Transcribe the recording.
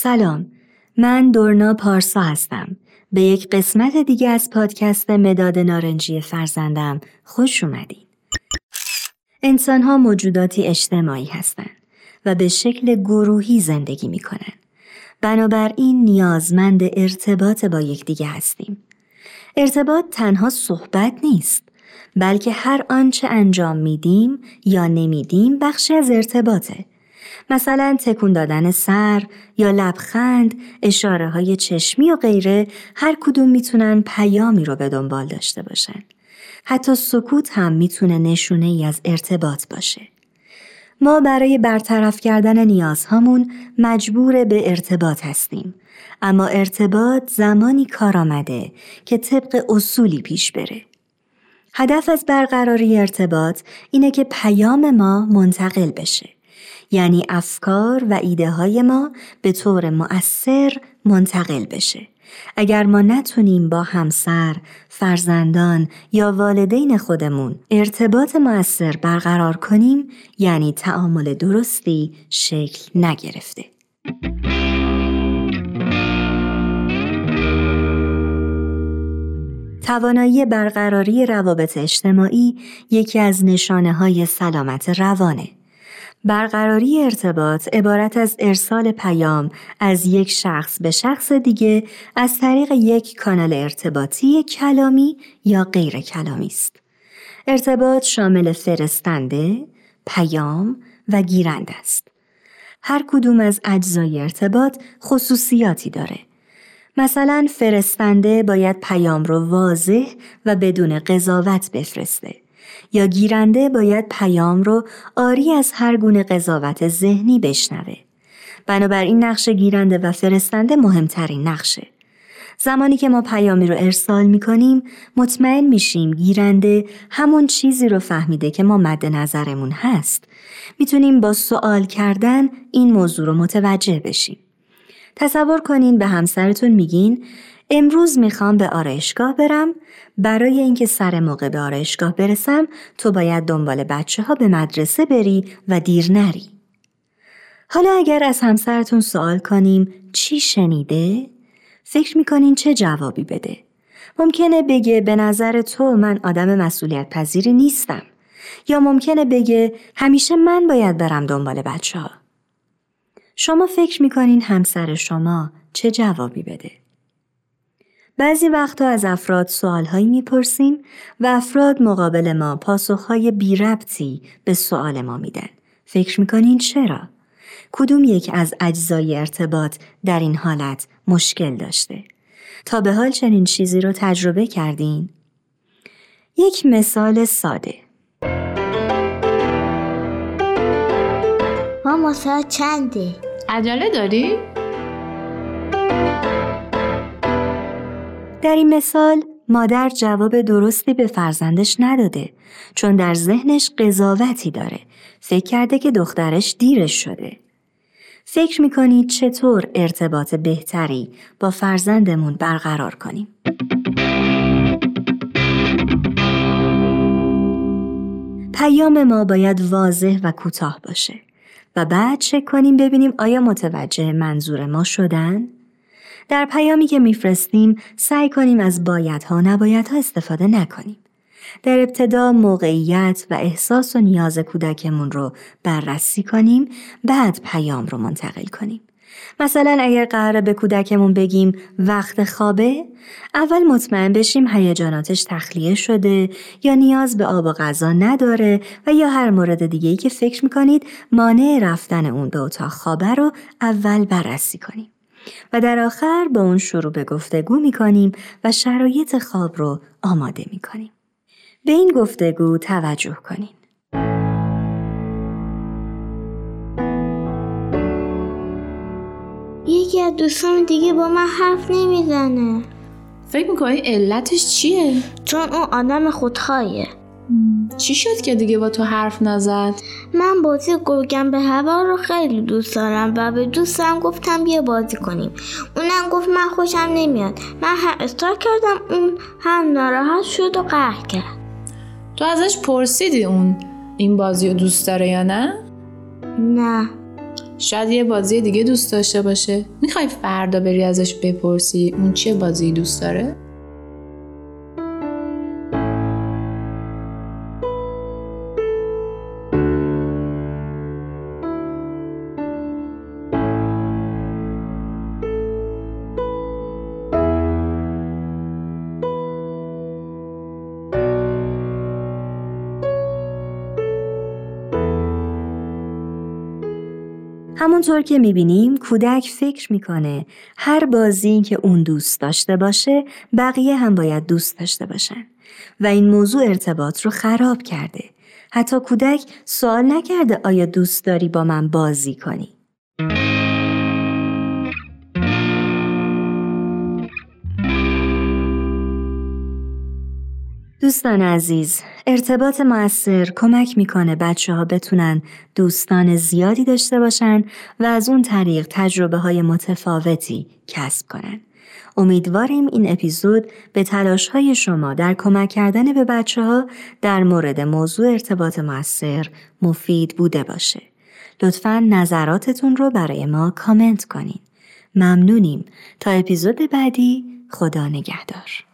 سلام من دورنا پارسا هستم به یک قسمت دیگه از پادکست مداد نارنجی فرزندم خوش اومدین انسان ها موجوداتی اجتماعی هستند و به شکل گروهی زندگی می کنن. بنابراین نیازمند ارتباط با یکدیگه هستیم. ارتباط تنها صحبت نیست بلکه هر آنچه انجام میدیم یا نمیدیم بخشی از ارتباطه. مثلا تکون دادن سر یا لبخند، اشاره های چشمی و غیره هر کدوم می‌تونن پیامی رو به دنبال داشته باشن. حتی سکوت هم می‌تونه نشونه ای از ارتباط باشه. ما برای برطرف کردن نیازهامون مجبور به ارتباط هستیم. اما ارتباط زمانی کار آمده که طبق اصولی پیش بره. هدف از برقراری ارتباط اینه که پیام ما منتقل بشه. یعنی افکار و ایده های ما به طور مؤثر منتقل بشه. اگر ما نتونیم با همسر، فرزندان یا والدین خودمون ارتباط مؤثر برقرار کنیم یعنی تعامل درستی شکل نگرفته. توانایی برقراری روابط اجتماعی یکی از نشانه های سلامت روانه. برقراری ارتباط عبارت از ارسال پیام از یک شخص به شخص دیگه از طریق یک کانال ارتباطی کلامی یا غیر کلامی است. ارتباط شامل فرستنده، پیام و گیرنده است. هر کدوم از اجزای ارتباط خصوصیاتی داره. مثلا فرستنده باید پیام رو واضح و بدون قضاوت بفرسته. یا گیرنده باید پیام رو آری از هر گونه قضاوت ذهنی بشنوه. بنابراین نقش گیرنده و فرستنده مهمترین نقشه. زمانی که ما پیامی رو ارسال می کنیم مطمئن میشیم گیرنده همون چیزی رو فهمیده که ما مد نظرمون هست. می‌تونیم با سوال کردن این موضوع رو متوجه بشیم. تصور کنین به همسرتون میگین امروز می‌خوام به آرایشگاه برم برای اینکه سر موقع به آرایشگاه برسم تو باید دنبال بچه ها به مدرسه بری و دیر نری. حالا اگر از همسرتون سوال کنیم چی شنیده؟ فکر می‌کنین چه جوابی بده؟ ممکنه بگه به نظر تو من آدم مسئولیت پذیری نیستم. یا ممکنه بگه همیشه من باید برم دنبال بچه ها. شما فکر می‌کنین همسر شما چه جوابی بده؟ بعضی وقتا از افراد سوالهایی می‌پرسیم و افراد مقابل ما پاسخهای بی ربطی به سوال ما میدن. فکر می‌کنین چرا؟ کدوم یک از اجزای ارتباط در این حالت مشکل داشته؟ تا به حال چنین چیزی رو تجربه کردین؟ یک مثال ساده ماما ساعت چنده؟ عجله داری؟ در این مثال مادر جواب درستی به فرزندش نداده چون در ذهنش قضاوتی داره. فکر کرده که دخترش دیرش شده. فکر می‌کنید چطور ارتباط بهتری با فرزندمون برقرار کنیم؟ پیام ما باید واضح و کوتاه باشه. و بعد چک کنیم ببینیم آیا متوجه منظور ما شدن؟ در پیامی که میفرستیم سعی کنیم از بایدها نبایدها استفاده نکنیم. در ابتدا موقعیت و احساس و نیاز کودکمون رو بررسی کنیم بعد پیام رو منتقل کنیم. مثلا اگر قراره به کودکمون بگیم وقت خوابه اول مطمئن بشیم هیجاناتش تخلیه شده یا نیاز به آب و غذا نداره و یا هر مورد دیگه ای که فکر می‌کنید مانع رفتن اون به اتاق خوابه رو اول بررسی کنیم. و در آخر با اون شروع به گفتگو می کنیم و شرایط خواب رو آماده می کنیم. به این گفتگو توجه کنیم. یکی از دوستان دیگه با من حرف نمی‌زنه فکر می‌کنی علتش چیه؟ چون اون آدم خودخواهیه چی شد که دیگه با تو حرف نزد؟ من بازی گرگم به هوا رو خیلی دوست دارم و به دوستم گفتم بیا بازی کنیم اونم گفت من خوشم نمیاد من هر استار کردم اون هم ناراحت شد و قهر کرد تو ازش پرسیدی اون این بازی رو دوست داره یا نه؟ نه شاید یه بازی دیگه دوست داشته باشه می‌خوای فردا بری ازش بپرسی اون چه بازی دوست داره؟ همونطور که می‌بینیم کودک فکر می‌کنه هر بازی که اون دوست داشته باشه بقیه هم باید دوست داشته باشن و این موضوع ارتباط رو خراب کرده. حتی کودک سوال نکرده آیا دوست داری با من بازی کنی؟ دوستان عزیز ارتباط موثر کمک می‌کنه بچه ها بتونن دوستان زیادی داشته باشن و از اون طریق تجربه های متفاوتی کسب کنن. امیدواریم این اپیزود به تلاش های شما در کمک کردن به بچه ها در مورد موضوع ارتباط موثر مفید بوده باشه. لطفا نظراتتون رو برای ما کامنت کنین. ممنونیم تا اپیزود بعدی خدا نگهدار.